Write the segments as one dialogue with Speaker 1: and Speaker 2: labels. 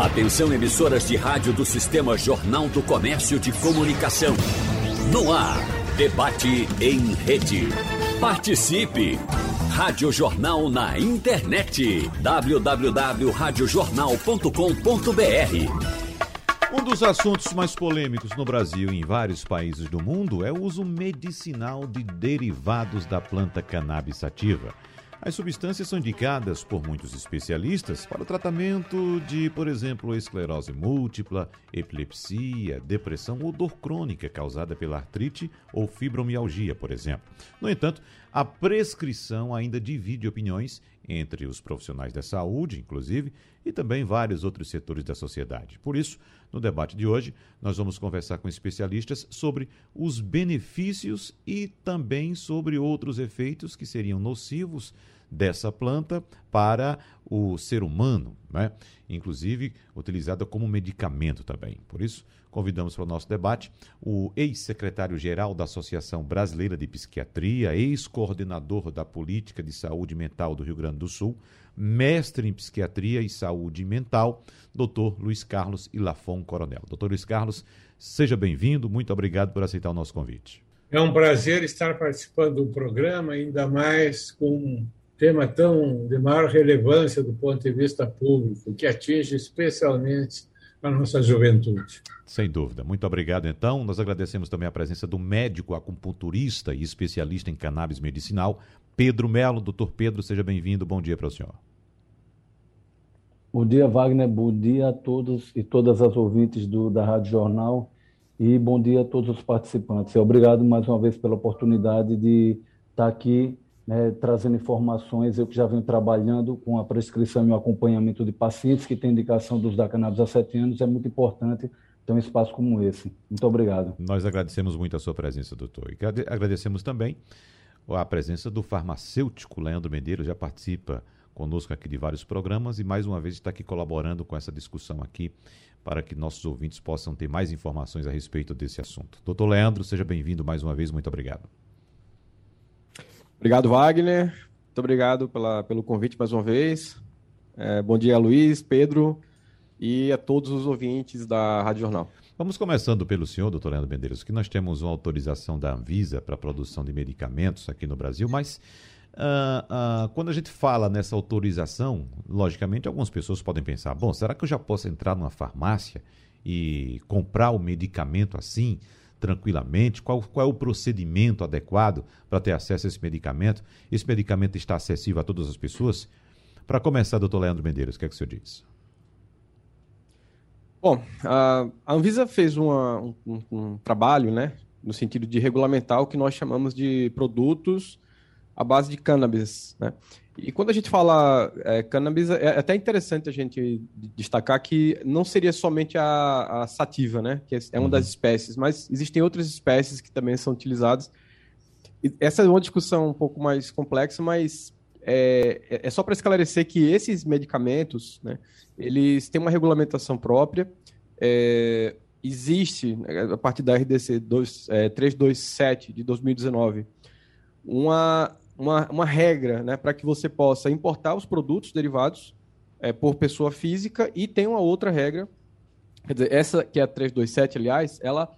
Speaker 1: Atenção emissoras de rádio do Sistema Jornal do Comércio de Comunicação. No ar, debate em rede. Participe! Rádio Jornal na internet. www.radiojornal.com.br
Speaker 2: Um dos assuntos mais polêmicos no Brasil e em vários países do mundo é o uso medicinal de derivados da planta cannabis sativa. As substâncias são indicadas por muitos especialistas para o tratamento de, por exemplo, esclerose múltipla, epilepsia, depressão ou dor crônica causada pela artrite ou fibromialgia, por exemplo. No entanto, a prescrição ainda divide opiniões entre os profissionais da saúde, inclusive, e também vários outros setores da sociedade. Por isso, no debate de hoje, nós vamos conversar com especialistas sobre os benefícios e também sobre outros efeitos que seriam nocivos dessa planta para o ser humano, né? inclusive utilizada como medicamento também. Por isso, convidamos para o nosso debate o ex-secretário-geral da Associação Brasileira de Psiquiatria, ex-coordenador da Política de Saúde Mental do Rio Grande do Sul, mestre em Psiquiatria e Saúde Mental, doutor Luiz Carlos Ilafon Coronel. Doutor Luiz Carlos, seja bem-vindo, muito obrigado por aceitar o nosso convite.
Speaker 3: É um prazer estar participando do programa, ainda mais com tema tão de maior relevância do ponto de vista público, que atinge especialmente a nossa juventude.
Speaker 2: Sem dúvida. Muito obrigado, então. Nós agradecemos também a presença do médico acupunturista e especialista em cannabis medicinal, Pedro Melo. Doutor Pedro, seja bem-vindo. Bom dia para o senhor.
Speaker 4: Bom dia, Wagner. Bom dia a todos e todas as ouvintes do, da Rádio Jornal. E bom dia a todos os participantes. Obrigado mais uma vez pela oportunidade de estar aqui né, trazendo informações. Eu que já venho trabalhando com a prescrição e o acompanhamento de pacientes que têm indicação dos da cannabis há sete anos, é muito importante ter um espaço como esse. Muito obrigado.
Speaker 2: Nós agradecemos muito a sua presença, doutor. E agradecemos também a presença do farmacêutico Leandro Medeiros, já participa conosco aqui de vários programas e mais uma vez está aqui colaborando com essa discussão aqui para que nossos ouvintes possam ter mais informações a respeito desse assunto. Doutor Leandro, seja bem-vindo mais uma vez, muito obrigado.
Speaker 5: Obrigado, Wagner. Muito obrigado pela, pelo convite mais uma vez. É, bom dia, Luiz, Pedro e a todos os ouvintes da Rádio Jornal.
Speaker 2: Vamos começando pelo senhor, doutor Leandro Mendeiros, que nós temos uma autorização da Anvisa para a produção de medicamentos aqui no Brasil, mas uh, uh, quando a gente fala nessa autorização, logicamente algumas pessoas podem pensar, bom, será que eu já posso entrar numa farmácia e comprar o medicamento assim? Tranquilamente? Qual, qual é o procedimento adequado para ter acesso a esse medicamento? Esse medicamento está acessível a todas as pessoas? Para começar, doutor Leandro Medeiros, o que é que o senhor diz?
Speaker 5: Bom, a Anvisa fez uma, um, um, trabalho, né, no sentido de regulamentar o que nós chamamos de produtos à base de cannabis, né? E quando a gente fala é, cannabis, é até interessante a gente destacar que não seria somente a, a sativa, né? Que é uma uhum. das espécies, mas existem outras espécies que também são utilizadas. E essa é uma discussão um pouco mais complexa, mas é, é, é só para esclarecer que esses medicamentos, né? Eles têm uma regulamentação própria. É, existe, né, a partir da RDC 2, é, 327 de 2019, uma uma, uma regra né, para que você possa importar os produtos derivados é, por pessoa física e tem uma outra regra, quer dizer, essa que é a 327, aliás, ela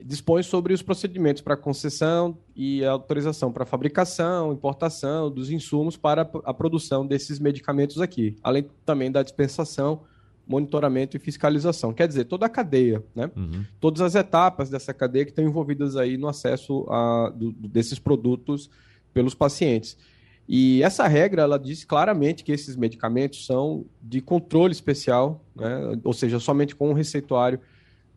Speaker 5: dispõe sobre os procedimentos para concessão e autorização para fabricação, importação dos insumos para a produção desses medicamentos aqui, além também da dispensação, monitoramento e fiscalização. Quer dizer, toda a cadeia, né? Uhum. Todas as etapas dessa cadeia que estão envolvidas aí no acesso a, do, desses produtos pelos pacientes. E essa regra ela diz claramente que esses medicamentos são de controle especial, né? ou seja, somente com um receituário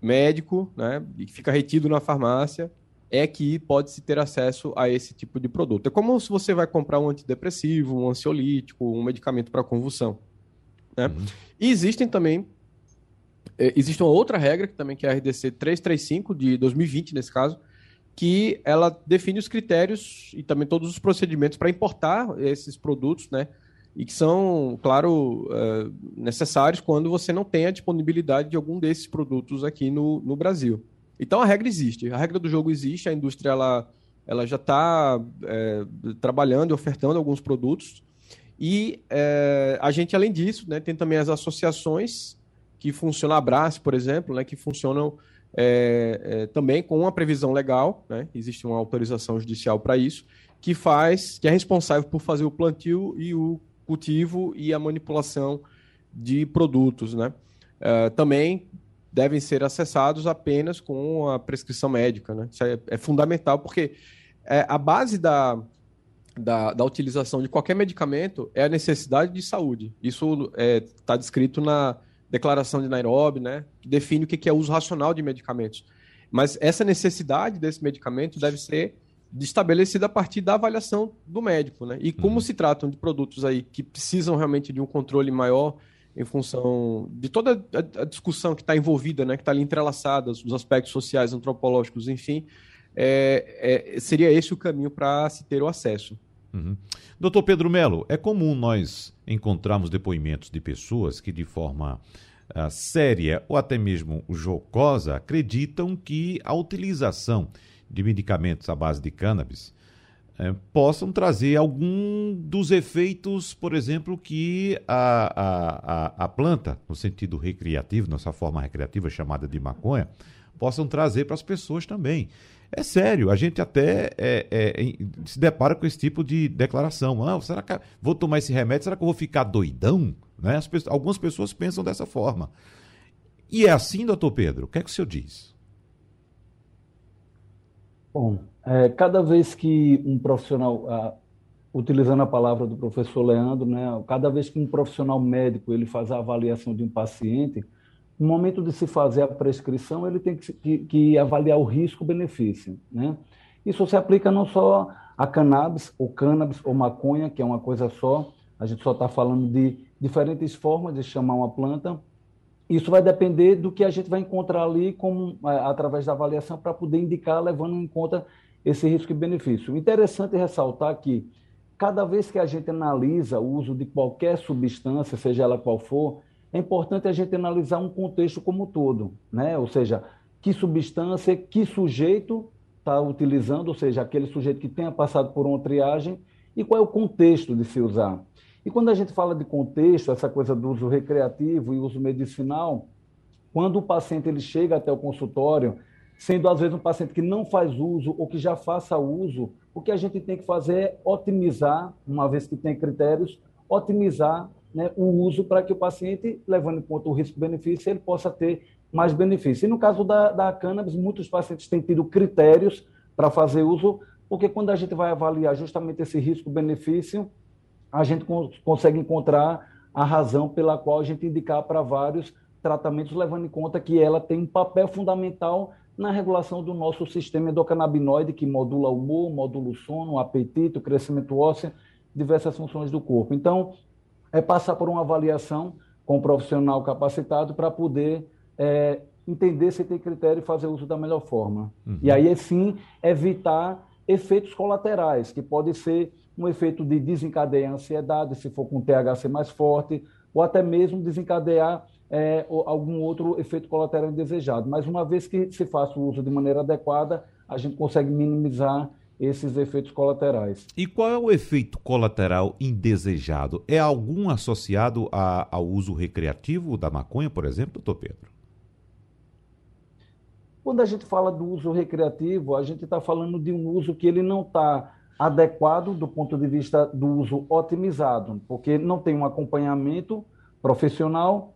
Speaker 5: médico, né? e que fica retido na farmácia, é que pode se ter acesso a esse tipo de produto. É como se você vai comprar um antidepressivo, um ansiolítico, um medicamento para convulsão. Né? Uhum. E existem também é, existe uma outra regra que também que é a RDC 335 de 2020 nesse caso, que ela define os critérios e também todos os procedimentos para importar esses produtos, né? E que são, claro, uh, necessários quando você não tem a disponibilidade de algum desses produtos aqui no, no Brasil. Então a regra existe, a regra do jogo existe, a indústria ela, ela já está é, trabalhando e ofertando alguns produtos. E é, a gente, além disso, né, tem também as associações que funcionam, a Brás, por exemplo, né, que funcionam é, é, também com uma previsão legal, né, existe uma autorização judicial para isso, que faz, que é responsável por fazer o plantio e o cultivo e a manipulação de produtos, né. Uh, também devem ser acessados apenas com a prescrição médica, né. Isso é, é fundamental porque é, a base da, da, da, utilização de qualquer medicamento é a necessidade de saúde. Isso está é, tá descrito na Declaração de Nairobi, né, que define o que é uso racional de medicamentos. Mas essa necessidade desse medicamento deve ser estabelecida a partir da avaliação do médico. Né? E como uhum. se tratam de produtos aí que precisam realmente de um controle maior em função de toda a, discussão que está envolvida, né, que está ali entrelaçada, os aspectos sociais, antropológicos, enfim, é, é, seria esse o caminho para se ter o acesso.
Speaker 2: Uhum. Doutor Pedro Melo, é comum nós encontrarmos depoimentos de pessoas que, de forma uh, séria ou até mesmo jocosa, acreditam que a utilização de medicamentos à base de cannabis uh, possam trazer algum dos efeitos, por exemplo, que a, a, a, a planta, no sentido recreativo, nossa forma recreativa chamada de maconha, possam trazer para as pessoas também. É sério, a gente até é, é, se depara com esse tipo de declaração. Ah, será que vou tomar esse remédio? Será que eu vou ficar doidão? Né? Pessoas, algumas pessoas pensam dessa forma. E é assim, doutor Pedro? O que é que o senhor diz?
Speaker 4: Bom, é, cada vez que um profissional, ah, utilizando a palavra do professor Leandro, né, cada vez que um profissional médico ele faz a avaliação de um paciente, no momento de se fazer a prescrição, ele tem que, que, que avaliar o risco-benefício. Né? Isso se aplica não só a cannabis, ou cannabis, ou maconha, que é uma coisa só, a gente só está falando de diferentes formas de chamar uma planta. Isso vai depender do que a gente vai encontrar ali como, é, através da avaliação para poder indicar, levando em conta esse risco e benefício. Interessante ressaltar que cada vez que a gente analisa o uso de qualquer substância, seja ela qual for, é importante a gente analisar um contexto como um todo, né? Ou seja, que substância, que sujeito está utilizando, ou seja, aquele sujeito que tenha passado por uma triagem e qual é o contexto de se usar. E quando a gente fala de contexto, essa coisa do uso recreativo e uso medicinal, quando o paciente ele chega até o consultório, sendo às vezes um paciente que não faz uso ou que já faça uso, o que a gente tem que fazer é otimizar, uma vez que tem critérios, otimizar né, o uso para que o paciente, levando em conta o risco-benefício, ele possa ter mais benefício. E no caso da, da cannabis, muitos pacientes têm tido critérios para fazer uso, porque quando a gente vai avaliar justamente esse risco-benefício, a gente consegue encontrar a razão pela qual a gente indicar para vários tratamentos, levando em conta que ela tem um papel fundamental na regulação do nosso sistema endocannabinoide, que modula o humor, modula o sono, o apetite, o crescimento ósseo, diversas funções do corpo. Então, é passar por uma avaliação com um profissional capacitado para poder é, entender se tem critério e fazer uso da melhor forma. Uhum. E aí, sim, evitar efeitos colaterais, que pode ser um efeito de desencadear ansiedade, se for com THC mais forte, ou até mesmo desencadear é, algum outro efeito colateral indesejado. Mas uma vez que se faça o uso de maneira adequada, a gente consegue minimizar esses efeitos colaterais.
Speaker 2: E qual é o efeito colateral indesejado? É algum associado a, ao uso recreativo da maconha, por exemplo, doutor Pedro?
Speaker 4: Quando a gente fala do uso recreativo, a gente está falando de um uso que ele não está adequado do ponto de vista do uso otimizado, porque não tem um acompanhamento profissional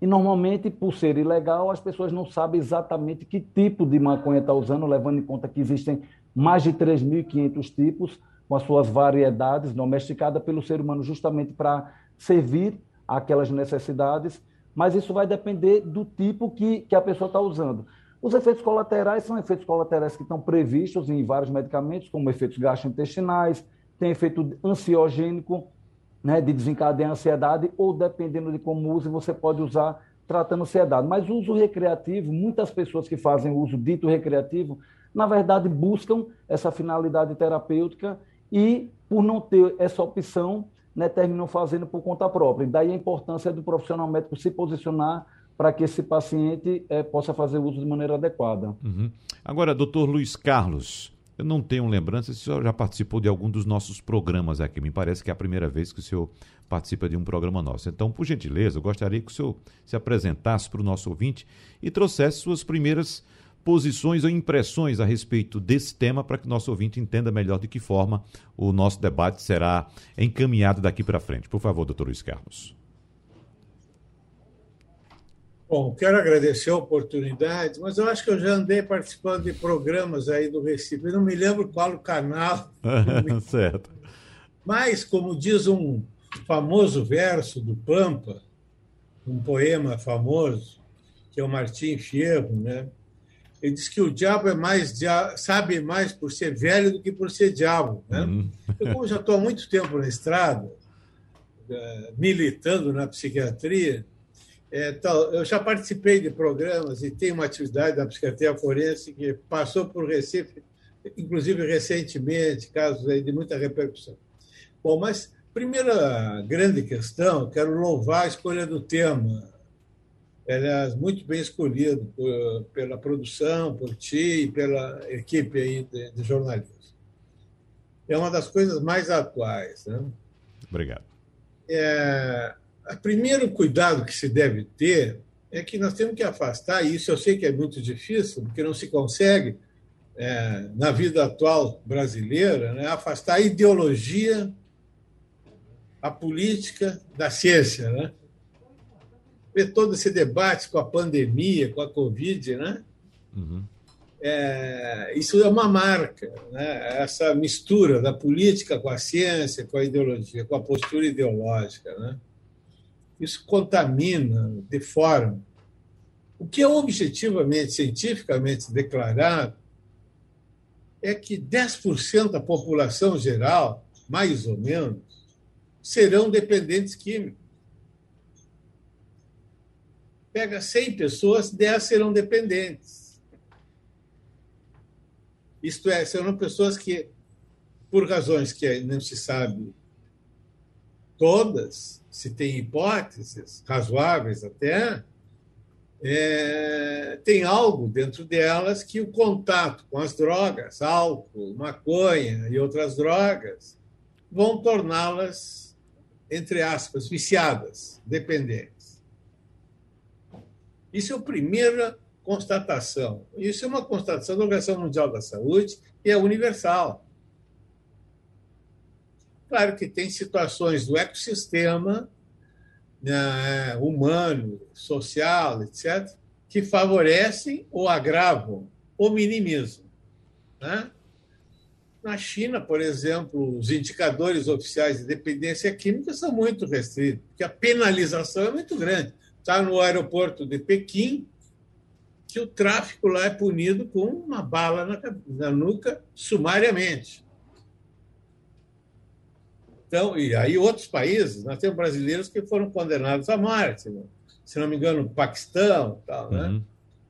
Speaker 4: e normalmente, por ser ilegal, as pessoas não sabem exatamente que tipo de maconha está usando, levando em conta que existem mais de 3.500 tipos, com as suas variedades, domesticadas pelo ser humano justamente para servir aquelas necessidades, mas isso vai depender do tipo que, que a pessoa está usando. Os efeitos colaterais são efeitos colaterais que estão previstos em vários medicamentos, como efeitos gastrointestinais, tem efeito ansiogênico, né, de desencadear ansiedade, ou dependendo de como use, você pode usar tratando ansiedade. Mas o uso recreativo, muitas pessoas que fazem uso dito recreativo, na verdade, buscam essa finalidade terapêutica e, por não ter essa opção, né, terminam fazendo por conta própria. Daí a importância do profissional médico se posicionar para que esse paciente é, possa fazer uso de maneira adequada.
Speaker 2: Uhum. Agora, doutor Luiz Carlos, Eu não tenho lembrança se o senhor já participou de algum dos nossos programas aqui. Me parece que é a primeira vez que o senhor participa de um programa nosso. Então, por gentileza, eu gostaria que o senhor se apresentasse para o nosso ouvinte e trouxesse suas primeiras posições ou impressões a respeito desse tema para que o nosso ouvinte entenda melhor de que forma o nosso debate será encaminhado daqui para frente. Por favor, doutor Luiz Carlos.
Speaker 3: Bom, quero agradecer a oportunidade, mas eu acho que eu já andei participando de programas aí do Recife. Eu não me lembro qual o canal.
Speaker 2: certo.
Speaker 3: Mas, como diz um famoso verso do Pampa, um poema famoso, que é o Martim Fierro, né? Ele diz que o diabo é mais sabe mais por ser velho do que por ser diabo. Né? Uhum. Eu, como já estou há muito tempo na estrada, eh, militando na psiquiatria, é, tal, eu já participei de programas e tenho uma atividade da psiquiatria forense que passou por Recife, inclusive recentemente, casos aí de muita repercussão. Bom, mas primeira grande questão, quero louvar a escolha do tema. Aliás, muito bem escolhido por, pela produção, por ti e pela equipe aí de, de jornalismo. É uma das coisas mais atuais. Né?
Speaker 2: Obrigado.
Speaker 3: É, o primeiro cuidado que se deve ter é que nós temos que afastar, e isso eu sei que é muito difícil, porque não se consegue, é, na vida atual brasileira, né, afastar a ideologia, a política da ciência. Né? Ver todo esse debate com a pandemia, com a Covid, né? Uhum. É, isso é uma marca, né? essa mistura da política com a ciência, com a ideologia, com a postura ideológica. Né? Isso contamina, deforma. O que é objetivamente, cientificamente declarado é que 10% da população geral, mais ou menos, serão dependentes químicos. Pega 100 pessoas, 10 serão dependentes. Isto é, serão pessoas que, por razões que não se sabe todas, se tem hipóteses razoáveis até, é, tem algo dentro delas que o contato com as drogas, álcool, maconha e outras drogas, vão torná-las, entre aspas, viciadas, dependentes. Isso é a primeira constatação. Isso é uma constatação da Organização Mundial da Saúde e é universal. Claro que tem situações do ecossistema né, humano, social, etc., que favorecem ou agravam ou minimizam. Né? Na China, por exemplo, os indicadores oficiais de dependência química são muito restritos, porque a penalização é muito grande. Está no aeroporto de Pequim, que o tráfico lá é punido com uma bala na, na nuca sumariamente. Então, e aí outros países, nós temos brasileiros que foram condenados à morte, né? se não me engano, o Paquistão, tal, né? Uhum.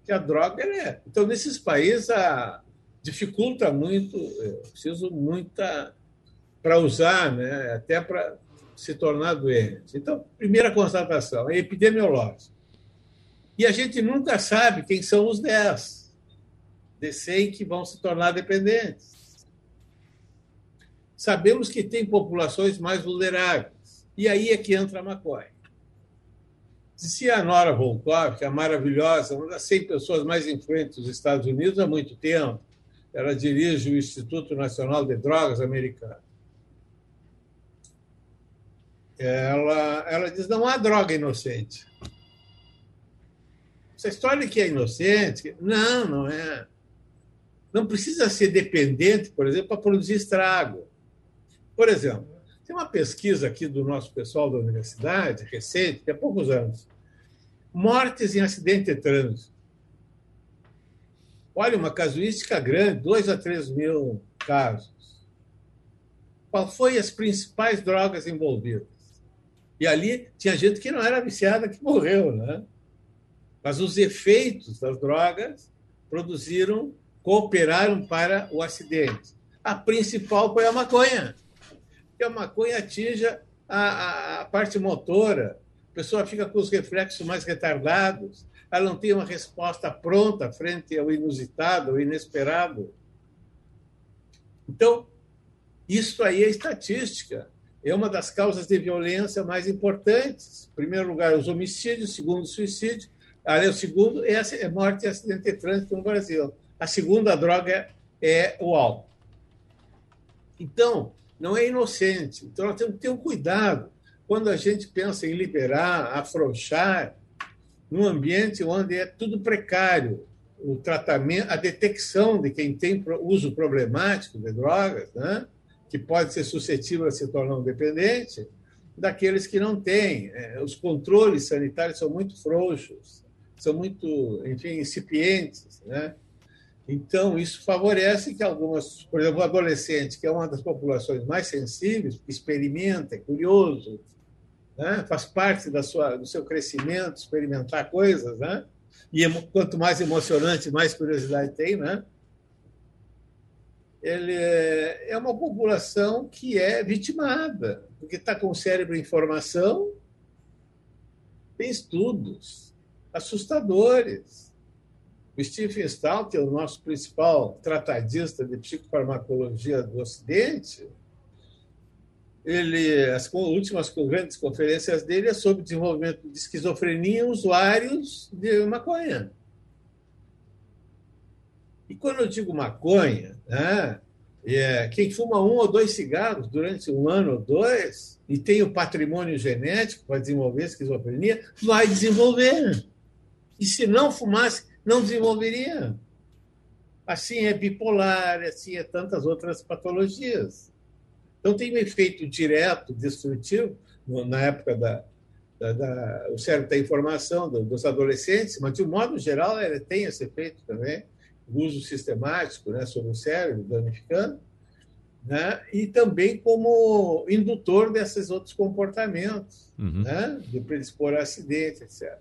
Speaker 3: Que a droga é. Então, nesses países a, dificulta muito, eu preciso muita para usar, né? Até para se tornar doente. Então, primeira constatação é epidemiológica. E a gente nunca sabe quem são os 10 de 100 que vão se tornar dependentes. Sabemos que tem populações mais vulneráveis. E aí é que entra a maconha. Se a Nora Volkov, que é maravilhosa, uma das 100 pessoas mais influentes dos Estados Unidos há muito tempo, ela dirige o Instituto Nacional de Drogas americano. Ela, ela diz: não há droga inocente. Essa história que é inocente, não, não é. Não precisa ser dependente, por exemplo, para produzir estrago. Por exemplo, tem uma pesquisa aqui do nosso pessoal da universidade, recente, de há poucos anos. Mortes em acidente de trânsito. Olha, uma casuística grande, 2 a 3 mil casos. Qual foi as principais drogas envolvidas? E ali tinha gente que não era viciada que morreu, né? Mas os efeitos das drogas produziram, cooperaram para o acidente. A principal foi a maconha que a maconha atinja a, a, parte motora, a pessoa fica com os reflexos mais retardados, ela não tem uma resposta pronta frente ao inusitado, ao inesperado. Então, isso aí é estatística. É uma das causas de violência mais importantes. Em primeiro lugar, os homicídios, segundo, o suicídio. Ali, o segundo é a morte e acidente de trânsito no Brasil. A segunda droga é o álcool. Então, não é inocente. Então, nós temos que ter um cuidado quando a gente pensa em liberar, afrouxar, num ambiente onde é tudo precário, o tratamento, a detecção de quem tem uso problemático de drogas, né? Que pode ser suscetível a se tornar um dependente, daqueles que não têm. É, os controles sanitários são muito frouxos, são muito, enfim, incipientes, né? Então, isso favorece que algumas, por exemplo, o adolescente, que é uma das populações mais sensíveis, experimenta, é curioso, né? faz parte da sua, do seu crescimento, experimentar coisas, né? e quanto mais emocionante, mais curiosidade tem, né? Ele é, é uma população que é vitimada, porque está com o cérebro em formação, tem estudos assustadores. O Stephen que é o nosso principal tratadista de psicofarmacologia do Ocidente, ele, as últimas grandes conferências dele é sobre desenvolvimento de esquizofrenia em usuários de maconha. E quando eu digo maconha, né, é, quem fuma um ou dois cigarros durante um ano ou dois e tem o patrimônio genético para desenvolver esquizofrenia, vai desenvolver. E se não fumasse, não desenvolveria. Assim é bipolar, assim é tantas outras patologias. Então tem um efeito direto, destrutivo, na época da, da, da o cérebro informação dos adolescentes, mas de um modo geral ele tem esse efeito também uso sistemático né, sobre o cérebro, danificando, né, e também como indutor desses outros comportamentos, uhum. né, de predispor a acidente, etc.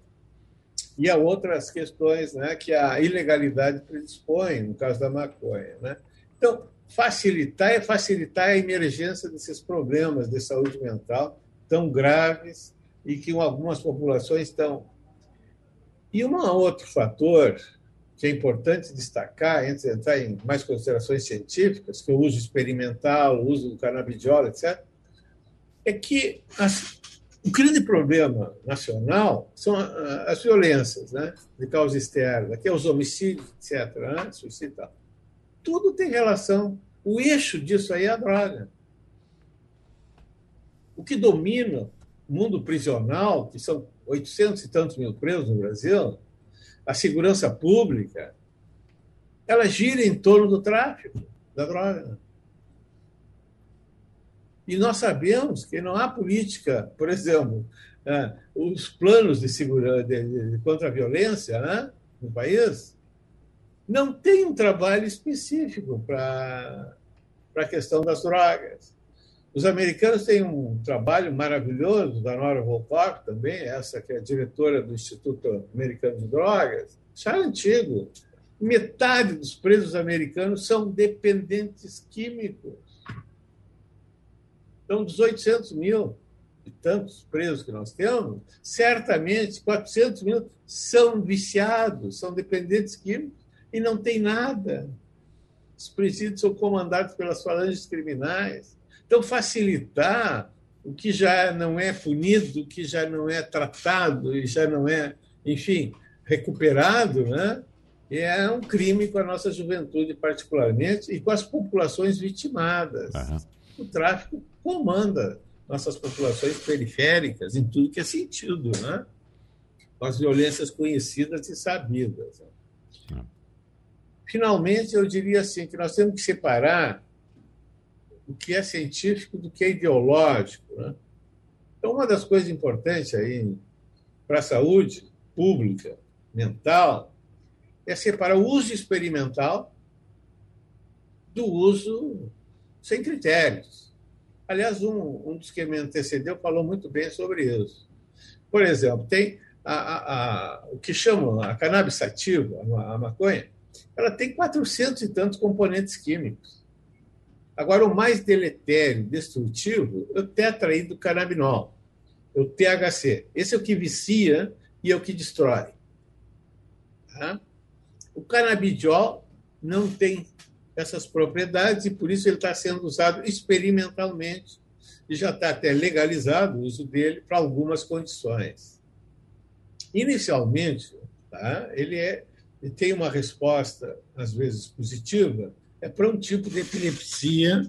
Speaker 3: E há outras questões né, que a ilegalidade predispõe, no caso da maconha. Né? Então, facilitar é facilitar a emergência desses problemas de saúde mental tão graves e que algumas populações estão. E um outro fator que é importante destacar, antes de entrar em mais considerações científicas, que o uso experimental, o uso do canabidiol, etc., é que as, o grande problema nacional são as violências né, de causa externa, que é os homicídios, etc., né, suicídio. Tudo tem relação. O eixo disso aí é a droga. O que domina o mundo prisional, que são 800 e tantos mil presos no Brasil, a segurança pública, ela gira em torno do tráfico da droga. E nós sabemos que não há política, por exemplo, né, os planos de, segurança, de, contra a violência né, no país não tem um trabalho específico para a questão das drogas. Os americanos têm um trabalho maravilhoso, da Nora Volkoff também, essa que é diretora do Instituto Americano de Drogas, já é antigo. Metade dos presos americanos são dependentes químicos. Então, dos 800 mil e tantos presos que nós temos, certamente 400 mil são viciados, são dependentes químicos e não tem nada. Os presídios são comandados pelas falanges criminais. Então, facilitar o que já não é punido, o que já não é tratado e já não é, enfim, recuperado, né? é um crime com a nossa juventude, particularmente, e com as populações vitimadas. Uhum. O tráfico comanda nossas populações periféricas em tudo que é sentido, né? com as violências conhecidas e sabidas. Uhum. Finalmente, eu diria assim que nós temos que separar o que é científico do que é ideológico. Né? Então, uma das coisas importantes aí para a saúde pública, mental, é separar o uso experimental do uso sem critérios. Aliás, um, um dos que me antecedeu falou muito bem sobre isso. Por exemplo, tem a, a, a, o que chamam a cannabis sativa, a maconha, ela tem 400 e tantos componentes químicos. Agora, o mais deletério, destrutivo, é o tetraído-canabinol, é o THC. Esse é o que vicia e é o que destrói. Tá? O canabidiol não tem essas propriedades e por isso ele está sendo usado experimentalmente e já está até legalizado o uso dele para algumas condições. Inicialmente, tá, ele, é, ele tem uma resposta, às vezes positiva, é para um tipo de epilepsia,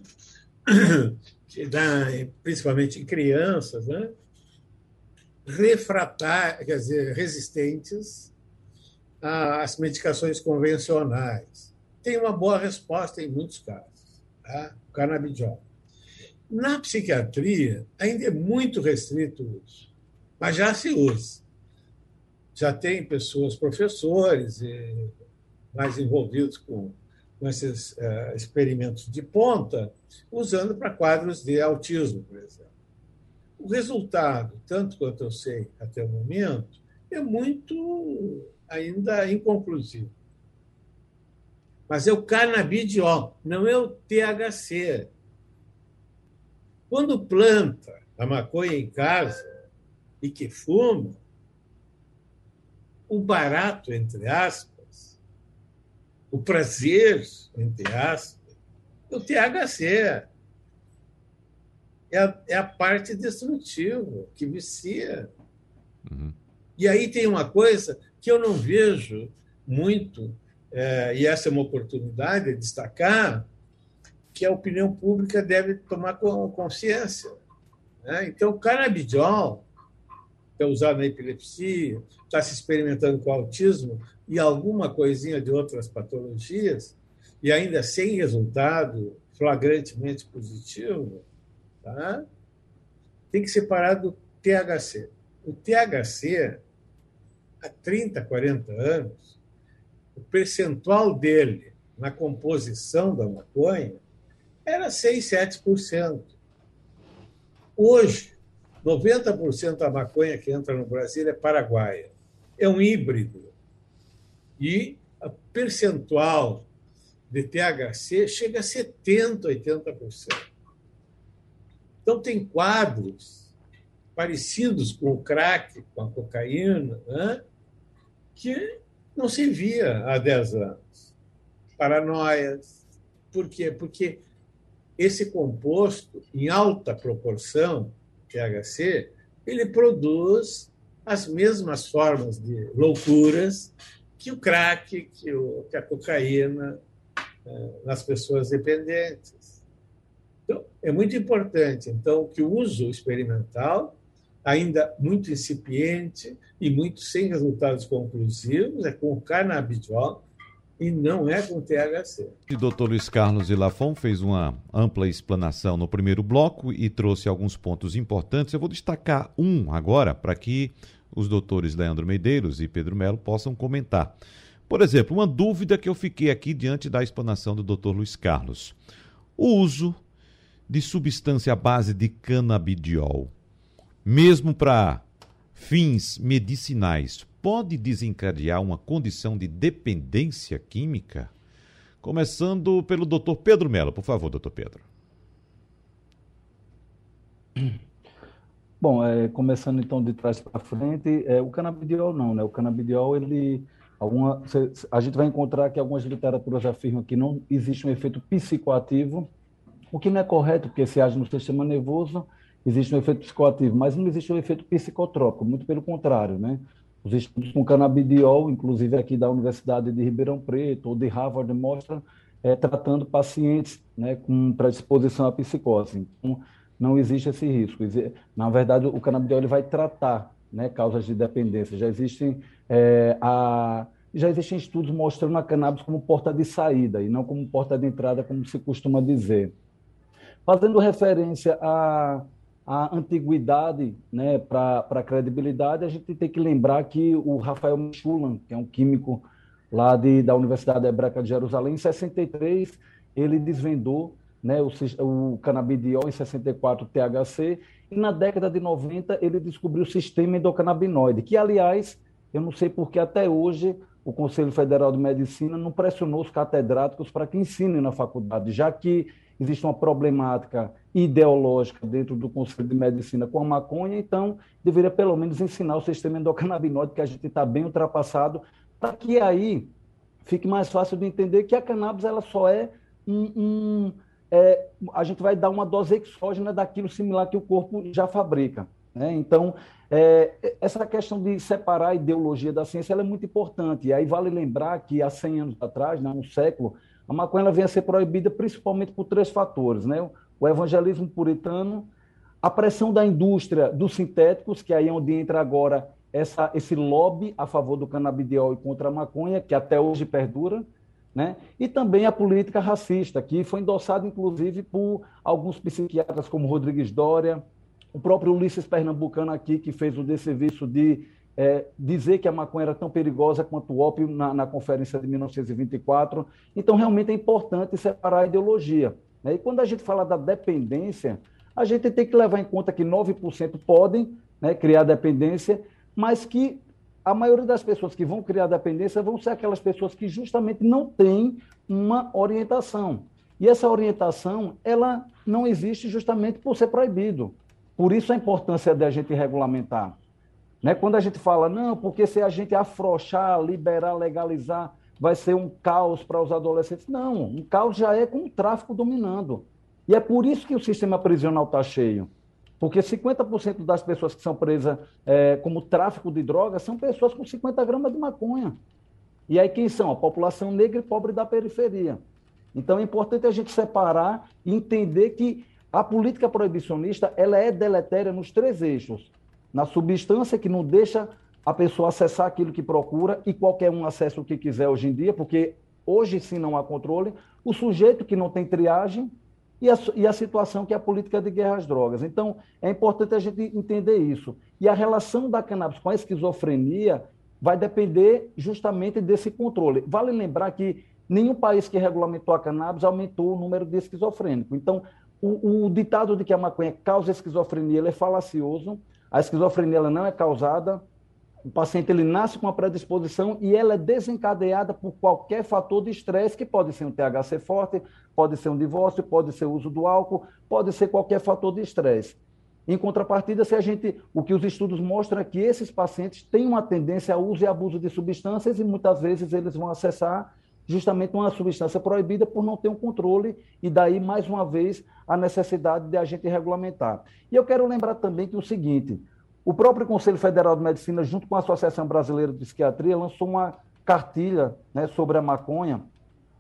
Speaker 3: que dá, principalmente em crianças, né? refratar, quer dizer, resistentes às medicações convencionais. Tem uma boa resposta em muitos casos, tá? o canabidiol. Na psiquiatria, ainda é muito restrito o uso, mas já se usa. Já tem pessoas, professores, mais envolvidos com, com esses uh, experimentos de ponta, usando para quadros de autismo, por exemplo. O resultado, tanto quanto eu sei até o momento, é muito ainda inconclusivo. Mas é o canabidiol, não é o THC. Quando planta a maconha em casa e que fuma, o barato, entre aspas, o prazer, entre aspas, é o THC. É a, é a parte destrutiva, que vicia. Uhum. E aí tem uma coisa que eu não vejo muito, é, e essa é uma oportunidade de destacar, que a opinião pública deve tomar consciência. Né? Então, o canabidiol, é usado na epilepsia, está se experimentando com autismo e alguma coisinha de outras patologias, e ainda sem resultado flagrantemente positivo, tá? tem que separar do THC. O THC, há 30, 40 anos, o percentual dele na composição da maconha era 6, 7%. Hoje, 90% da maconha que entra no Brasil é paraguaia. É um híbrido. E o percentual de THC chega a 70%, 80%. Então, tem quadros parecidos com o crack, com a cocaína, né? que não se via há 10 anos. Paranoias. Por quê? Porque esse composto, em alta proporção, THC, ele produz as mesmas formas de loucuras que o crack, que, o, que a cocaína eh, nas pessoas dependentes. Então, é muito importante então que o uso experimental, ainda muito incipiente e muito sem resultados conclusivos, é com o canabidiol, e não é com THC.
Speaker 2: O doutor Luiz Carlos Ilafon fez uma ampla explanação no primeiro bloco e trouxe alguns pontos importantes. Eu vou destacar um agora para que os doutores Leandro Medeiros e Pedro Melo possam comentar. Por exemplo, uma dúvida que eu fiquei aqui diante da explanação do doutor Luiz Carlos. O uso de substância à base de canabidiol, mesmo para fins medicinais, pode desencadear uma condição de dependência química? Começando pelo Dr. Pedro Mello, por favor, doutor Pedro.
Speaker 4: Bom, é, começando então de trás para frente, é, o canabidiol não, né? O canabidiol, ele, alguma, a gente vai encontrar que algumas literaturas afirmam que não existe um efeito psicoativo, o que não é correto, porque se age no sistema nervoso, existe um efeito psicoativo, mas não existe um efeito psicotrópico, muito pelo contrário, né? Os estudos com canabidiol, inclusive aqui da Universidade de Ribeirão Preto ou de Harvard, mostram é, tratando pacientes né, com predisposição à psicose. Então, não existe esse risco. Na verdade, o canabidiol ele vai tratar né, causas de dependência. Já existem, é, a, já existem estudos mostrando a cannabis como porta de saída e não como porta de entrada, como se costuma dizer. Fazendo referência a a antiguidade né, para a credibilidade, a gente tem que lembrar que o Rafael Michulan, que é um químico lá de, da Universidade Hebraica de Jerusalém, em 63, ele desvendou né, o, o canabidiol em 64 THC, e na década de 90 ele descobriu o sistema endocannabinoide, que, aliás, eu não sei porque até hoje o Conselho Federal de Medicina não pressionou os catedráticos para que ensinem na faculdade, já que existe uma problemática ideológica dentro do Conselho de Medicina com a maconha, então deveria pelo menos ensinar o sistema endocannabinoide, que a gente está bem ultrapassado, para que aí fique mais fácil de entender que a cannabis ela só é um, um é, a gente vai dar uma dose exógena daquilo similar que o corpo já fabrica. Né? Então, é, essa questão de separar a ideologia da ciência é muito importante. E aí vale lembrar que há 100 anos atrás, né, um século, a maconha vem a ser proibida principalmente por três fatores. Né? O evangelismo puritano, a pressão da indústria dos sintéticos, que aí é onde entra agora essa, esse lobby a favor do canabidiol e contra a maconha, que até hoje perdura, né? e também a política racista, que foi endossada, inclusive, por alguns psiquiatras como Rodrigues Dória, o próprio Ulisses Pernambucano aqui, que fez o desserviço de é, dizer que a maconha era tão perigosa quanto o ópio na, na, conferência de 1924. Então, realmente é importante separar a ideologia. Né? E quando a gente fala da dependência, a gente tem que levar em conta que 9% podem né, criar dependência, mas que a maioria das pessoas que vão criar dependência vão ser aquelas pessoas que justamente não têm uma orientação. E essa orientação, ela não existe justamente por ser proibido. Por isso a importância de a gente regulamentar. Né? Quando a gente fala, não, porque se a gente afrouxar, liberar, legalizar, vai ser um caos para os adolescentes. Não, um caos já é com o tráfico dominando. E é por isso que o sistema prisional está cheio. Porque 50% das pessoas que são presas é, como tráfico de drogas são pessoas com 50 gramas de maconha. E aí quem são? A população negra e pobre da periferia. Então é importante a gente separar e entender que a política proibicionista ela é deletéria nos três eixos. Na substância, que não deixa a pessoa acessar aquilo que procura e qualquer um acessa o que quiser hoje em dia, porque hoje sim não há controle. O sujeito que não tem triagem e a, e a situação que é a política de guerra às drogas. Então, é importante a gente entender isso. E a relação da cannabis com a esquizofrenia vai depender justamente desse controle. Vale lembrar que nenhum país que regulamentou a cannabis aumentou o número de esquizofrênicos. Então, o, o, ditado de que a maconha causa esquizofrenia é falacioso. A esquizofrenia ela não é causada. O paciente ele nasce com uma predisposição e ela é desencadeada por qualquer fator de estresse, que pode ser um THC forte, pode ser um divórcio, pode ser o uso do álcool, pode ser qualquer fator de estresse. Em contrapartida, se a gente, o que os estudos mostram é que esses pacientes têm uma tendência ao uso e abuso de substâncias e muitas vezes eles vão acessar justamente uma substância proibida por não ter um controle, e daí, mais uma vez, a necessidade de a gente regulamentar. E eu quero lembrar também que o seguinte: o próprio Conselho Federal de Medicina, junto com a Associação Brasileira de Psiquiatria, lançou uma cartilha né, sobre a maconha,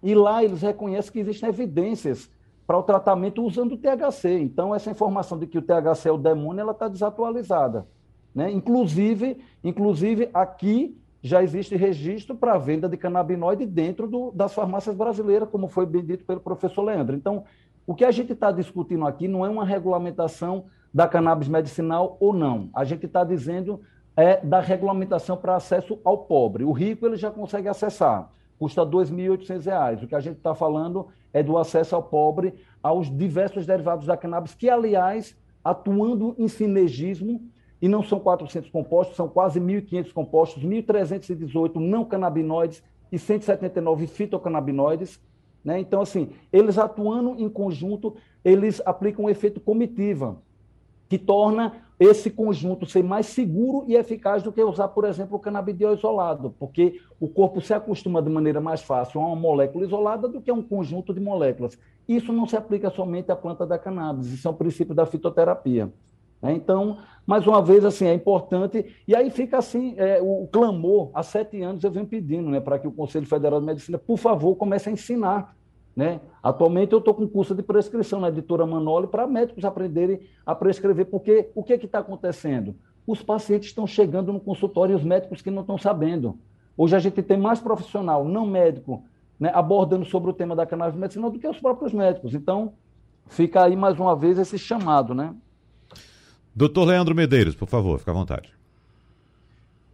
Speaker 4: e lá eles reconhecem que existem evidências para o tratamento usando o THC. Então, essa informação de que o THC é o demônio, ela está desatualizada. Né? Inclusive, inclusive, aqui já existe registro para a venda de canabinoide dentro do, das farmácias brasileiras, como foi bem dito pelo professor Leandro. Então, o que a gente está discutindo aqui não é uma regulamentação da cannabis medicinal ou não. A gente está dizendo é da regulamentação para acesso ao pobre. O rico ele já consegue acessar, custa R$ 2.800. O que a gente está falando é do acesso ao pobre aos diversos derivados da cannabis, que, aliás, atuando em sinergismo, e não são 400 compostos, são quase 1.500 compostos, 1.318 não canabinoides e 179 fitocannabinoides. Né? Então, assim, eles atuando em conjunto, eles aplicam um efeito comitiva, que torna esse conjunto ser mais seguro e eficaz do que usar, por exemplo, o canabidiol isolado, porque o corpo se acostuma de maneira mais fácil a uma molécula isolada do que a um conjunto de moléculas. Isso não se aplica somente à planta da cannabis, isso é um princípio da fitoterapia. Né? Então, mais uma vez, assim, é importante. E aí fica assim, é, o clamor, há sete anos eu venho pedindo né, para que o Conselho Federal de Medicina, por favor, comece a ensinar. Né? Atualmente eu estou com curso de prescrição na editora Manoli para médicos aprenderem a prescrever, porque o que é está acontecendo? Os pacientes estão chegando no consultório e os médicos que não estão sabendo. Hoje a gente tem mais profissional, não médico, né, abordando sobre o tema da cannabis medicinal do que os próprios médicos. Então, fica aí mais uma vez esse chamado, né?
Speaker 2: Doutor Leandro Medeiros, por favor, fique à vontade.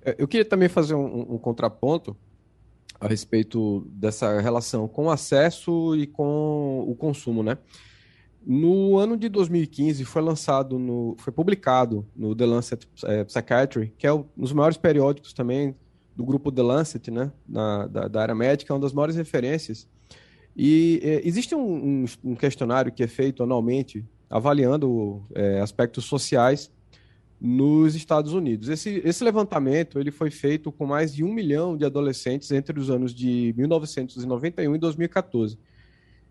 Speaker 5: É, eu queria também fazer um, um contraponto a respeito dessa relação com o acesso e com o consumo, né? No ano de 2015 foi lançado, no, foi publicado no The Lancet é, Psychiatry, que é um dos maiores periódicos também do grupo The Lancet, né, na, da, da área médica, é uma das maiores referências. E é, existe um, um, um, questionário que é feito anualmente avaliando é, aspectos sociais nos Estados Unidos. Esse, esse levantamento ele foi feito com mais de um milhão de adolescentes entre os anos de 1991 e 2014.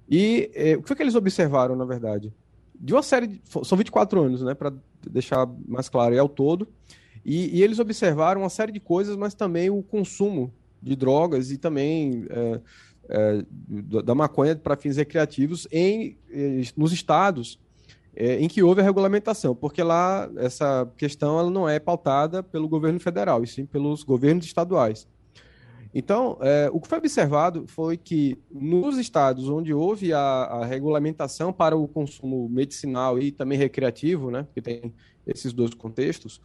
Speaker 5: E é, o que foi que eles observaram, na verdade? De uma série. De, são 24 anos, né? Para deixar mais claro, é ao todo. E, e, eles observaram uma série de coisas, mas também o consumo de drogas e também é, é, da maconha para fins recreativos em, nos estados é, em que houve a regulamentação, porque lá essa questão ela não é pautada pelo governo federal, e sim pelos governos estaduais. Então, é, o que foi observado foi que nos estados onde houve a, a, regulamentação para o consumo medicinal e também recreativo, né, que tem esses dois contextos,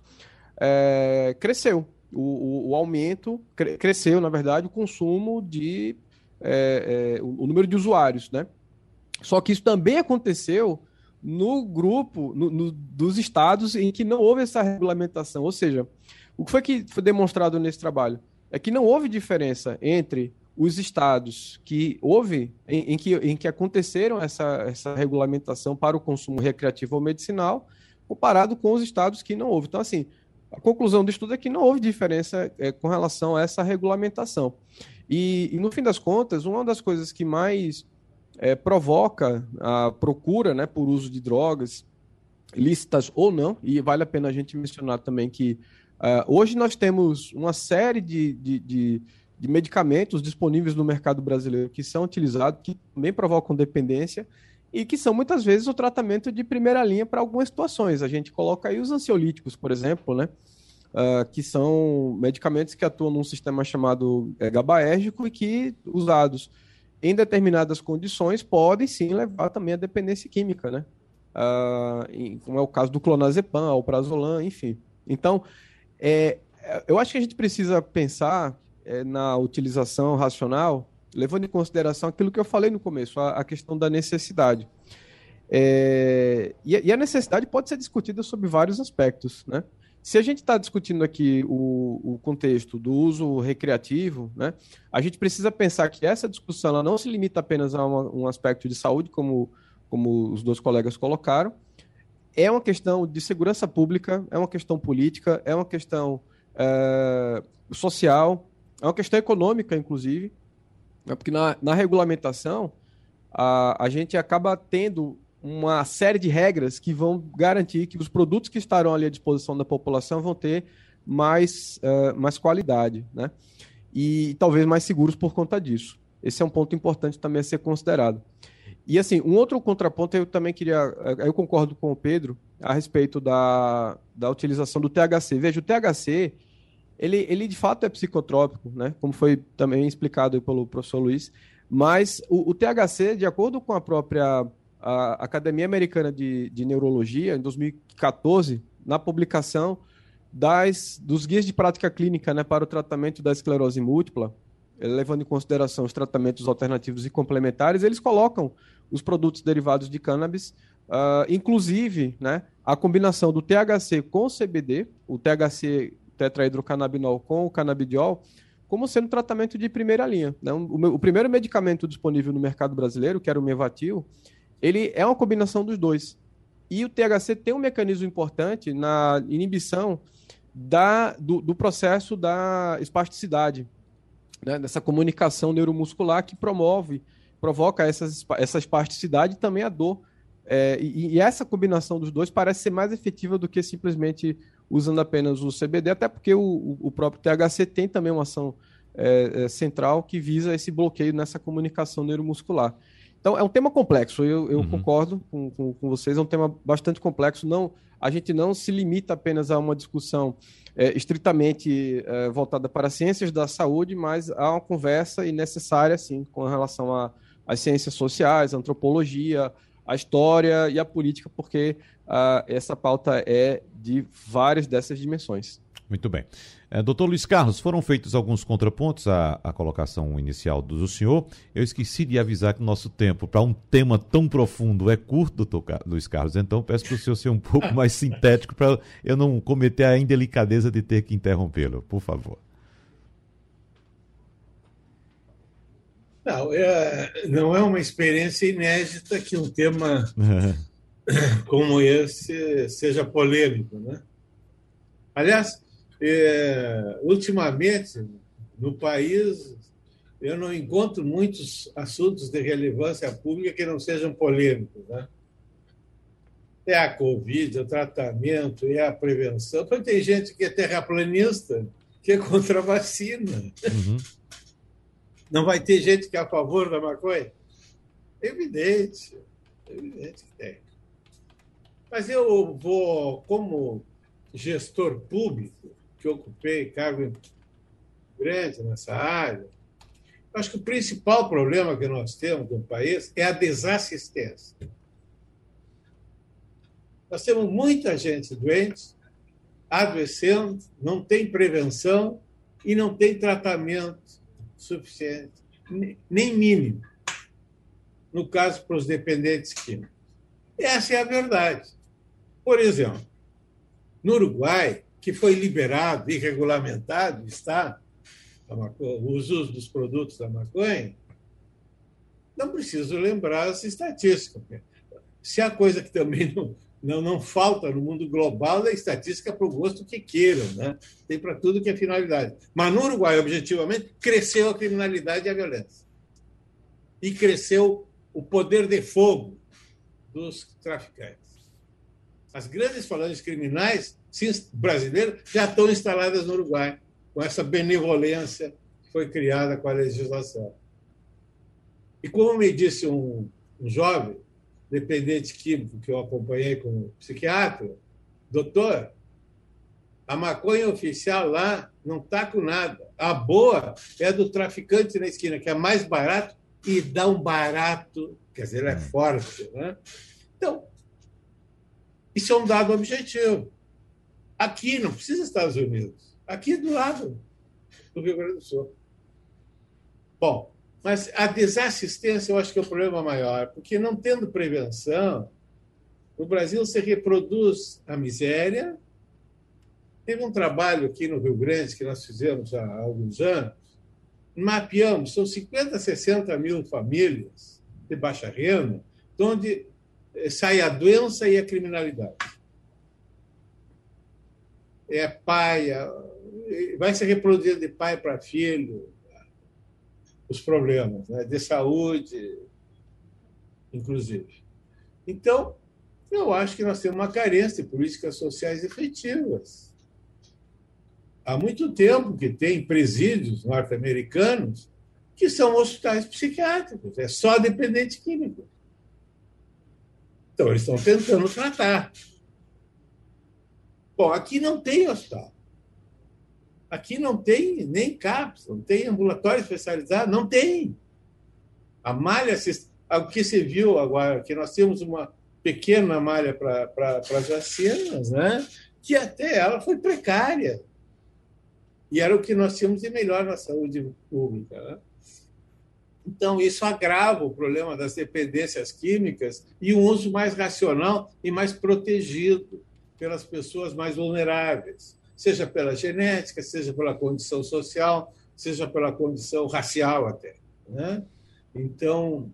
Speaker 5: é, cresceu. O, o, o aumento, cre, cresceu, na verdade, o consumo de. É, é o, o número de usuários. Né? Só que isso também aconteceu no grupo no, no, dos estados em que não houve essa regulamentação. Ou seja, o que foi que foi demonstrado nesse trabalho? É que não houve diferença entre os estados que houve, em, em, que, em que aconteceram essa, essa regulamentação para o consumo recreativo ou medicinal, comparado com os estados que não houve. Então, assim, a conclusão do estudo é que não houve diferença é, com relação a essa regulamentação. E, e, no fim das contas, uma das coisas que mais é, provoca a procura né, por uso de drogas, lícitas ou não, e vale a pena a gente mencionar também que uh, hoje nós temos uma série de, de, de, de, medicamentos disponíveis no mercado brasileiro que são utilizados, que também provocam dependência e que são muitas vezes o tratamento de primeira linha para algumas situações. A gente coloca aí os ansiolíticos, por exemplo, né? Uh, que são medicamentos que atuam num sistema chamado é, GABAérgico e que, usados em determinadas condições, podem sim levar também à dependência química, né? Uh, como é o caso do clonazepam, alprazolam, enfim. Então, é, eu acho que a gente precisa pensar é, na utilização racional, levando em consideração aquilo que eu falei no começo, a, a questão da necessidade. É, e, e, a necessidade pode ser discutida sobre vários aspectos, né? Se a gente está discutindo aqui o, o, contexto do uso recreativo, né, a gente precisa pensar que essa discussão ela não se limita apenas a uma, um aspecto de saúde, como, como os dois colegas colocaram. É uma questão de segurança pública, é uma questão política, é uma questão é, social, é uma questão econômica, inclusive, né, porque na, na regulamentação a, a gente acaba tendo uma série de regras que vão garantir que os produtos que estarão ali à disposição da população vão ter mais, uh, mais qualidade, né? E talvez mais seguros por conta disso. Esse é um ponto importante também a ser considerado. E assim, um outro contraponto eu também queria, eu concordo com o Pedro a respeito da, da utilização do THC. Veja, o THC, ele, ele de fato é psicotrópico, né? Como foi também explicado pelo professor Luiz, mas o, o THC, de acordo com a própria a Academia Americana de, de Neurologia, em 2014, na publicação das, dos guias de prática clínica né, para o tratamento da esclerose múltipla, eh, levando em consideração os tratamentos alternativos e complementares, eles colocam os produtos derivados de cannabis, uh, inclusive né, a combinação do THC com o CBD, o THC tetrahidrocannabinol com o canabidiol, como sendo tratamento de primeira linha. Né? O, o, primeiro medicamento disponível no mercado brasileiro, que era o Mevatil, ele é uma combinação dos dois. E o THC tem um mecanismo importante na inibição da, do, do processo da espasticidade, né? dessa comunicação neuromuscular que promove, provoca essas, essa espasticidade e também a dor. É, e, e, essa combinação dos dois parece ser mais efetiva do que simplesmente usando apenas o CBD, até porque o, o próprio THC tem também uma ação é, é, central que visa esse bloqueio nessa comunicação neuromuscular. Então, é um tema complexo, eu, eu uhum. concordo com, com, com, vocês, é um tema bastante complexo. Não, a gente não se limita apenas a uma discussão é, estritamente é, voltada para as ciências da saúde, mas há uma conversa e necessária, sim, com relação às ciências sociais, a antropologia, a história e a política, porque uh, essa pauta é de várias dessas dimensões.
Speaker 2: Muito bem. É, doutor Luiz Carlos, foram feitos alguns contrapontos à, à colocação inicial do senhor. Eu esqueci de avisar que o nosso tempo para um tema tão profundo é curto, doutor Luiz Carlos. Então peço para o senhor ser um pouco mais sintético para eu não cometer a indelicadeza de ter que interrompê-lo, por favor.
Speaker 3: Não, é, não é uma experiência inédita que um tema como esse seja polêmico, né? Aliás, é, ultimamente, no país, eu não encontro muitos assuntos de relevância pública que não sejam polêmicos. Né? É a Covid, é o tratamento, é a prevenção. Então, tem gente que é terraplanista, que é contra a vacina. Uhum. Não vai ter gente que é a favor da maconha? Evidente, evidente que tem. Mas eu vou, como gestor público, que ocupei cargo grande nessa área, acho que o principal problema que nós temos no país é a desassistência. Nós temos muita gente doente, adoecendo, não tem prevenção e não tem tratamento suficiente, nem mínimo, no caso para os dependentes químicos. Essa é a verdade. Por exemplo, no Uruguai, que foi liberado e regulamentado, está o uso dos produtos da maconha, não preciso lembrar as estatísticas. Se há coisa que também não, não, não falta no mundo global, é estatística para o gosto que queiram. Né? Tem para tudo que é finalidade. Mas no Uruguai, objetivamente, cresceu a criminalidade e a violência. E cresceu o poder de fogo dos traficantes. As grandes falanges criminais brasileiras já estão instaladas no Uruguai com essa benevolência que foi criada com a legislação. E como me disse um, um jovem dependente químico que eu acompanhei como psiquiatra, doutor, a maconha oficial lá não está com nada. A boa é a do traficante na esquina, que é mais barato e dá um barato, quer dizer, é hum. forte. Né? Então, isso é um dado objetivo. Aqui, não precisa Estados Unidos aqui do lado do Rio Grande do Sul. Bom, mas a desassistência eu acho que é o problema maior, porque não tendo prevenção, no Brasil se reproduz a miséria. Teve um trabalho aqui no Rio Grande que nós fizemos há alguns anos, mapeamos, são 50, 60 mil famílias de baixa renda, onde sai a doença e a criminalidade. É pai, vai se reproduzindo de pai para filho os problemas né? de saúde, inclusive. Então, eu acho que nós temos uma carência de políticas sociais efetivas. Há muito tempo que tem presídios norte-americanos que são hospitais psiquiátricos, é só dependente químico. Então, eles estão tentando tratar. Bom, aqui não tem hospital. Aqui não tem nem CAPS, não tem ambulatório especializado, não tem. A malha, o que se viu agora, que nós temos uma pequena malha para as vacinas, né? que até ela foi precária. E era o que nós tínhamos de melhor na saúde pública. Né? Então, isso agrava o problema das dependências químicas e um uso mais racional e mais protegido pelas pessoas mais vulneráveis seja pela genética, seja pela condição social, seja pela condição racial até. Né? Então,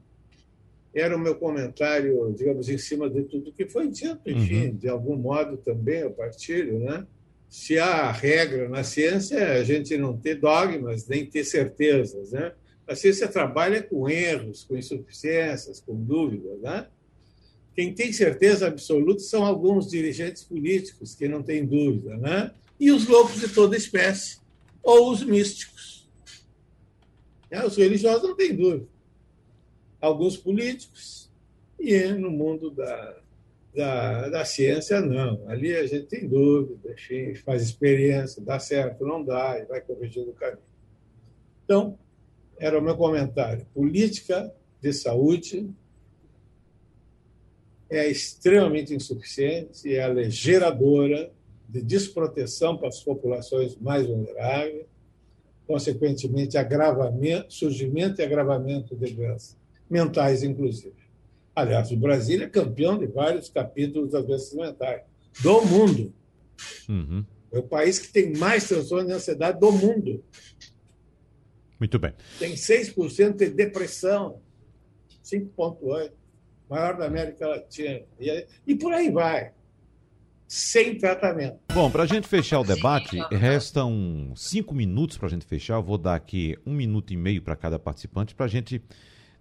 Speaker 3: era o meu comentário, digamos, em cima de tudo que foi dito, enfim, uhum. de algum modo também eu partilho, né? Se há regra na ciência, a gente não ter dogmas, nem ter certezas, né? A ciência trabalha com erros, com insuficiências, com dúvidas, né? Quem tem certeza absoluta são alguns dirigentes políticos que não têm dúvida, né? e os loucos de toda espécie, ou os místicos. É, os religiosos não têm dúvida. Alguns políticos, e no mundo da, da, da ciência, não. Ali a gente tem dúvida, faz experiência, dá certo, não dá, e vai corrigindo o caminho. Então, era o meu comentário. Política de saúde é extremamente insuficiente e ela é geradora de desproteção para as populações mais vulneráveis, consequentemente, agravamento, surgimento e agravamento de doenças mentais, inclusive. Aliás, o Brasil é campeão de vários capítulos das doenças mentais do mundo. Uhum. É o país que tem mais transtorno de ansiedade do mundo.
Speaker 2: Muito bem.
Speaker 3: Tem 6% de depressão, 5,8%, maior da América Latina. E, e por aí vai. sem tratamento.
Speaker 2: Bom, para a gente fechar o debate, restam cinco minutos para a gente fechar. Eu vou dar aqui um minuto e meio para cada participante para a gente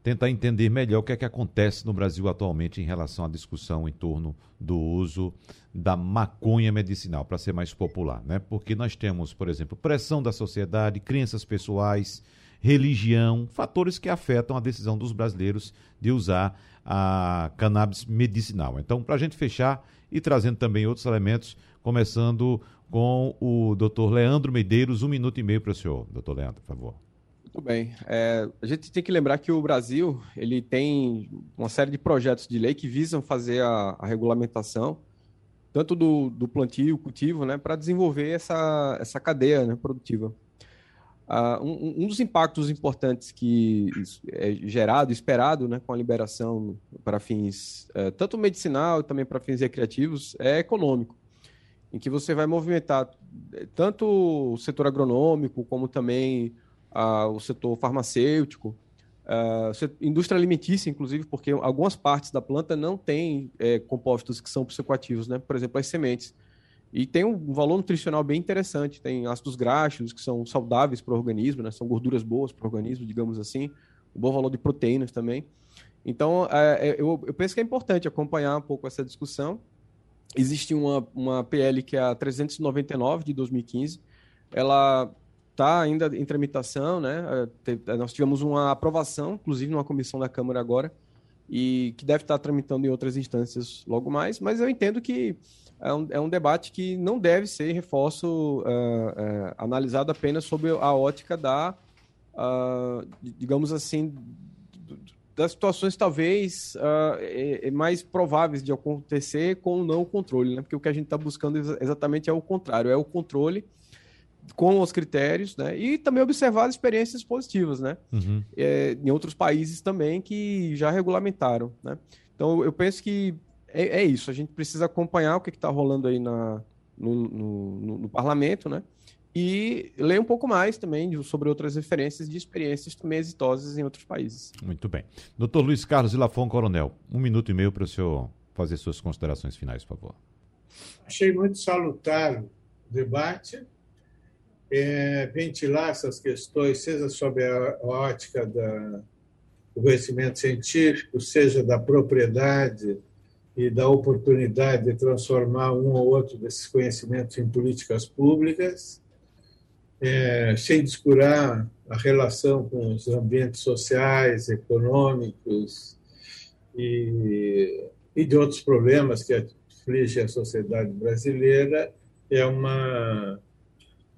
Speaker 2: tentar entender melhor o que é que acontece no Brasil atualmente em relação à discussão em torno do uso da maconha medicinal, para ser mais popular, né? Porque nós temos, por exemplo, pressão da sociedade, crenças pessoais, religião, fatores que afetam a decisão dos brasileiros de usar a cannabis medicinal. Então, para a gente fechar e trazendo também outros elementos, começando com o doutor Leandro Medeiros, um minuto e meio para o senhor, doutor Leandro, por favor.
Speaker 5: Muito bem. É, a gente tem que lembrar que o Brasil ele tem uma série de projetos de lei que visam fazer a, a regulamentação tanto do, do plantio, cultivo, né, para desenvolver essa, essa cadeia né, produtiva. Uh, um, um, dos impactos importantes que é gerado, esperado, né, com a liberação para fins uh, tanto medicinal também para fins recreativos é econômico, em que você vai movimentar eh, tanto o setor agronômico como também o setor farmacêutico, indústria alimentícia, inclusive, porque algumas partes da planta não têm é, compostos que são psicoativos, né? por exemplo, as sementes. E tem um valor nutricional bem interessante, tem ácidos graxos que são saudáveis para o organismo, né? são gorduras boas para o organismo, digamos assim, um bom valor de proteínas também. Então, é, é eu, eu penso que é importante acompanhar um pouco essa discussão. Existe uma, uma PL que é a 399 de 2015, ela está ainda em tramitação, né? É, nós tivemos uma aprovação, inclusive numa comissão da Câmara agora, e que deve estar tramitando em outras instâncias logo mais, mas eu entendo que é um, é um debate que não deve ser, reforço, uh, uh, analisado apenas sob a ótica da, uh, digamos assim, das situações talvez uh, mais prováveis de acontecer com o não controle, né? Porque o que a gente está buscando exatamente é o contrário, é o controle com os critérios, né? E também observar as experiências positivas, né? Uhum. É, em outros países também que já regulamentaram, né? Então, eu penso que é, é isso. A gente precisa acompanhar o que está rolando aí na, no, no, no, parlamento, né? E ler um pouco mais também sobre outras referências de experiências também exitosas em outros países.
Speaker 2: Muito bem. Doutor Luiz Carlos Ilafon, coronel, um minuto e meio para o senhor fazer suas considerações finais, por favor.
Speaker 3: Achei muito salutar o debate é, ventilar essas questões, seja sob a ótica da, do conhecimento científico, seja da propriedade e da oportunidade de transformar um ou outro desses conhecimentos em políticas públicas, é, sem descurar a relação com os ambientes sociais, econômicos e, e de outros problemas que afligem a sociedade brasileira, é uma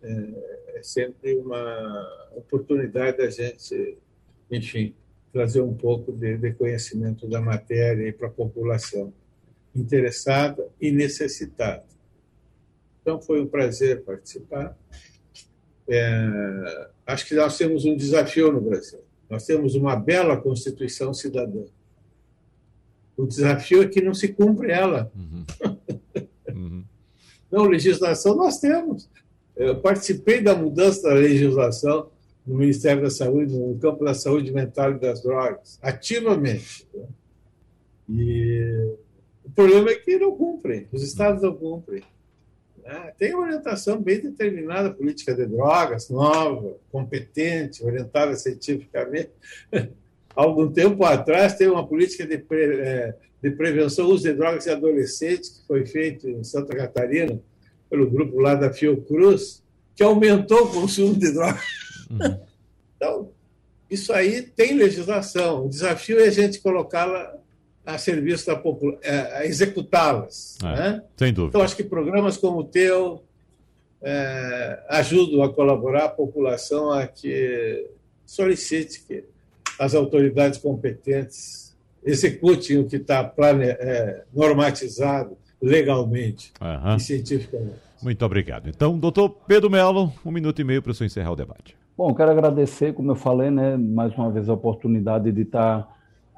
Speaker 3: é, é sempre uma oportunidade da gente, enfim, trazer um pouco de, de conhecimento da matéria para a população interessada e necessitada. Então, foi um prazer participar. É, acho que nós temos um desafio no Brasil. Nós temos uma bela Constituição cidadã. O desafio é que não se cumpre ela. Uhum. Uhum. Não, legislação nós temos. Eu participei da mudança da legislação no Ministério da Saúde, no campo da saúde mental e das drogas, ativamente. Né? E o problema é que não cumprem, os estados não cumprem. Né? Tem uma orientação bem determinada, política de drogas, nova, competente, orientada cientificamente. Algum tempo atrás, tem uma política de, pre, é, de prevenção uso de drogas em adolescentes, que foi feita em Santa Catarina, pelo grupo lá da Fiocruz, que aumentou o consumo de drogas. Uhum. Então, isso aí tem legislação. O desafio é a gente colocá-la a serviço da população, é, a executá-las. É, né?
Speaker 2: Sem dúvida.
Speaker 3: Então, acho que programas como o teu é, ajudam a colaborar a população a que solicite que as autoridades competentes executem o que está é, normatizado legalmente uhum. e cientificamente.
Speaker 2: Muito obrigado. Então, doutor Pedro Melo, um minuto e meio para o senhor encerrar o debate.
Speaker 4: Bom, quero agradecer, como eu falei, né, mais uma vez a oportunidade de estar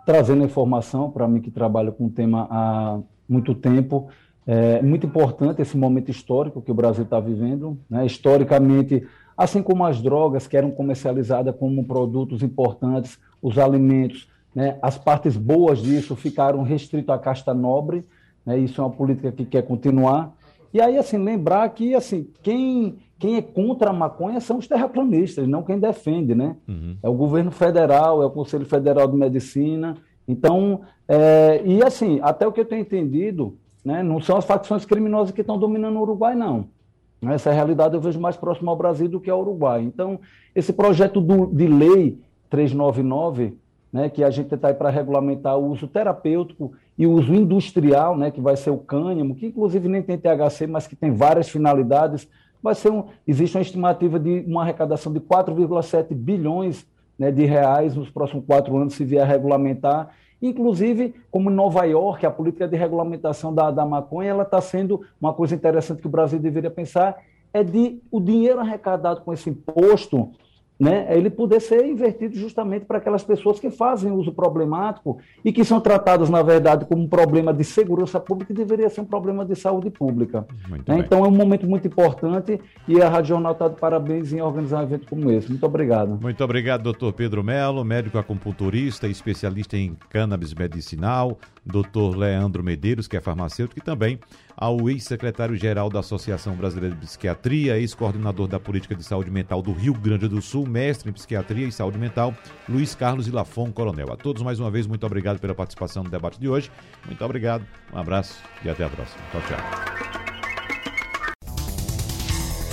Speaker 4: trazendo informação para mim que trabalho com o tema há muito tempo. É muito importante esse momento histórico que o Brasil está vivendo. Né? Historicamente, assim como as drogas que eram comercializadas como produtos importantes, os alimentos, né? as partes boas disso ficaram restritas à casta nobre né? Isso é uma política que quer continuar. E aí, assim, lembrar que, assim, quem, quem é contra a maconha são os terraplanistas, não quem defende, né? Uhum. É o governo federal, é o Conselho Federal de Medicina. Então, é, e assim, até o que eu tenho entendido, né, não são as facções criminosas que estão dominando o Uruguai, não. Essa realidade eu vejo mais próximo ao Brasil do que ao Uruguai. Então, esse projeto do, de lei 399, né, que a gente está aí para regulamentar o uso terapêutico e o uso industrial, né, que vai ser o cânhamo, que inclusive nem tem THC, mas que tem várias finalidades, vai ser um, existe uma estimativa de uma arrecadação de 4,7 bilhões né, de reais nos próximos quatro anos se vier regulamentar. Inclusive, como em Nova York, a política de regulamentação da, da maconha ela está sendo uma coisa interessante que o Brasil deveria pensar é de o dinheiro arrecadado com esse imposto né, ele poder ser invertido justamente para aquelas pessoas que fazem uso problemático e que são tratadas, na verdade, como um problema de segurança pública e deveria ser um problema de saúde pública. Né? Então é um momento muito importante e a Rádio Jornal está de parabéns em organizar um evento como esse. Muito obrigado.
Speaker 2: Muito obrigado, doutor Pedro Melo, médico acupunturista, especialista em cannabis medicinal, doutor Leandro Medeiros, que é farmacêutico, e também ao ex-secretário-geral da Associação Brasileira de Psiquiatria, ex-coordenador da Política de Saúde Mental do Rio Grande do Sul, mestre em Psiquiatria e Saúde Mental, Luiz Carlos Ilafon Coronel. A todos, mais uma vez, muito obrigado pela participação no debate de hoje. Muito obrigado, um abraço e até a próxima. Tchau, tchau.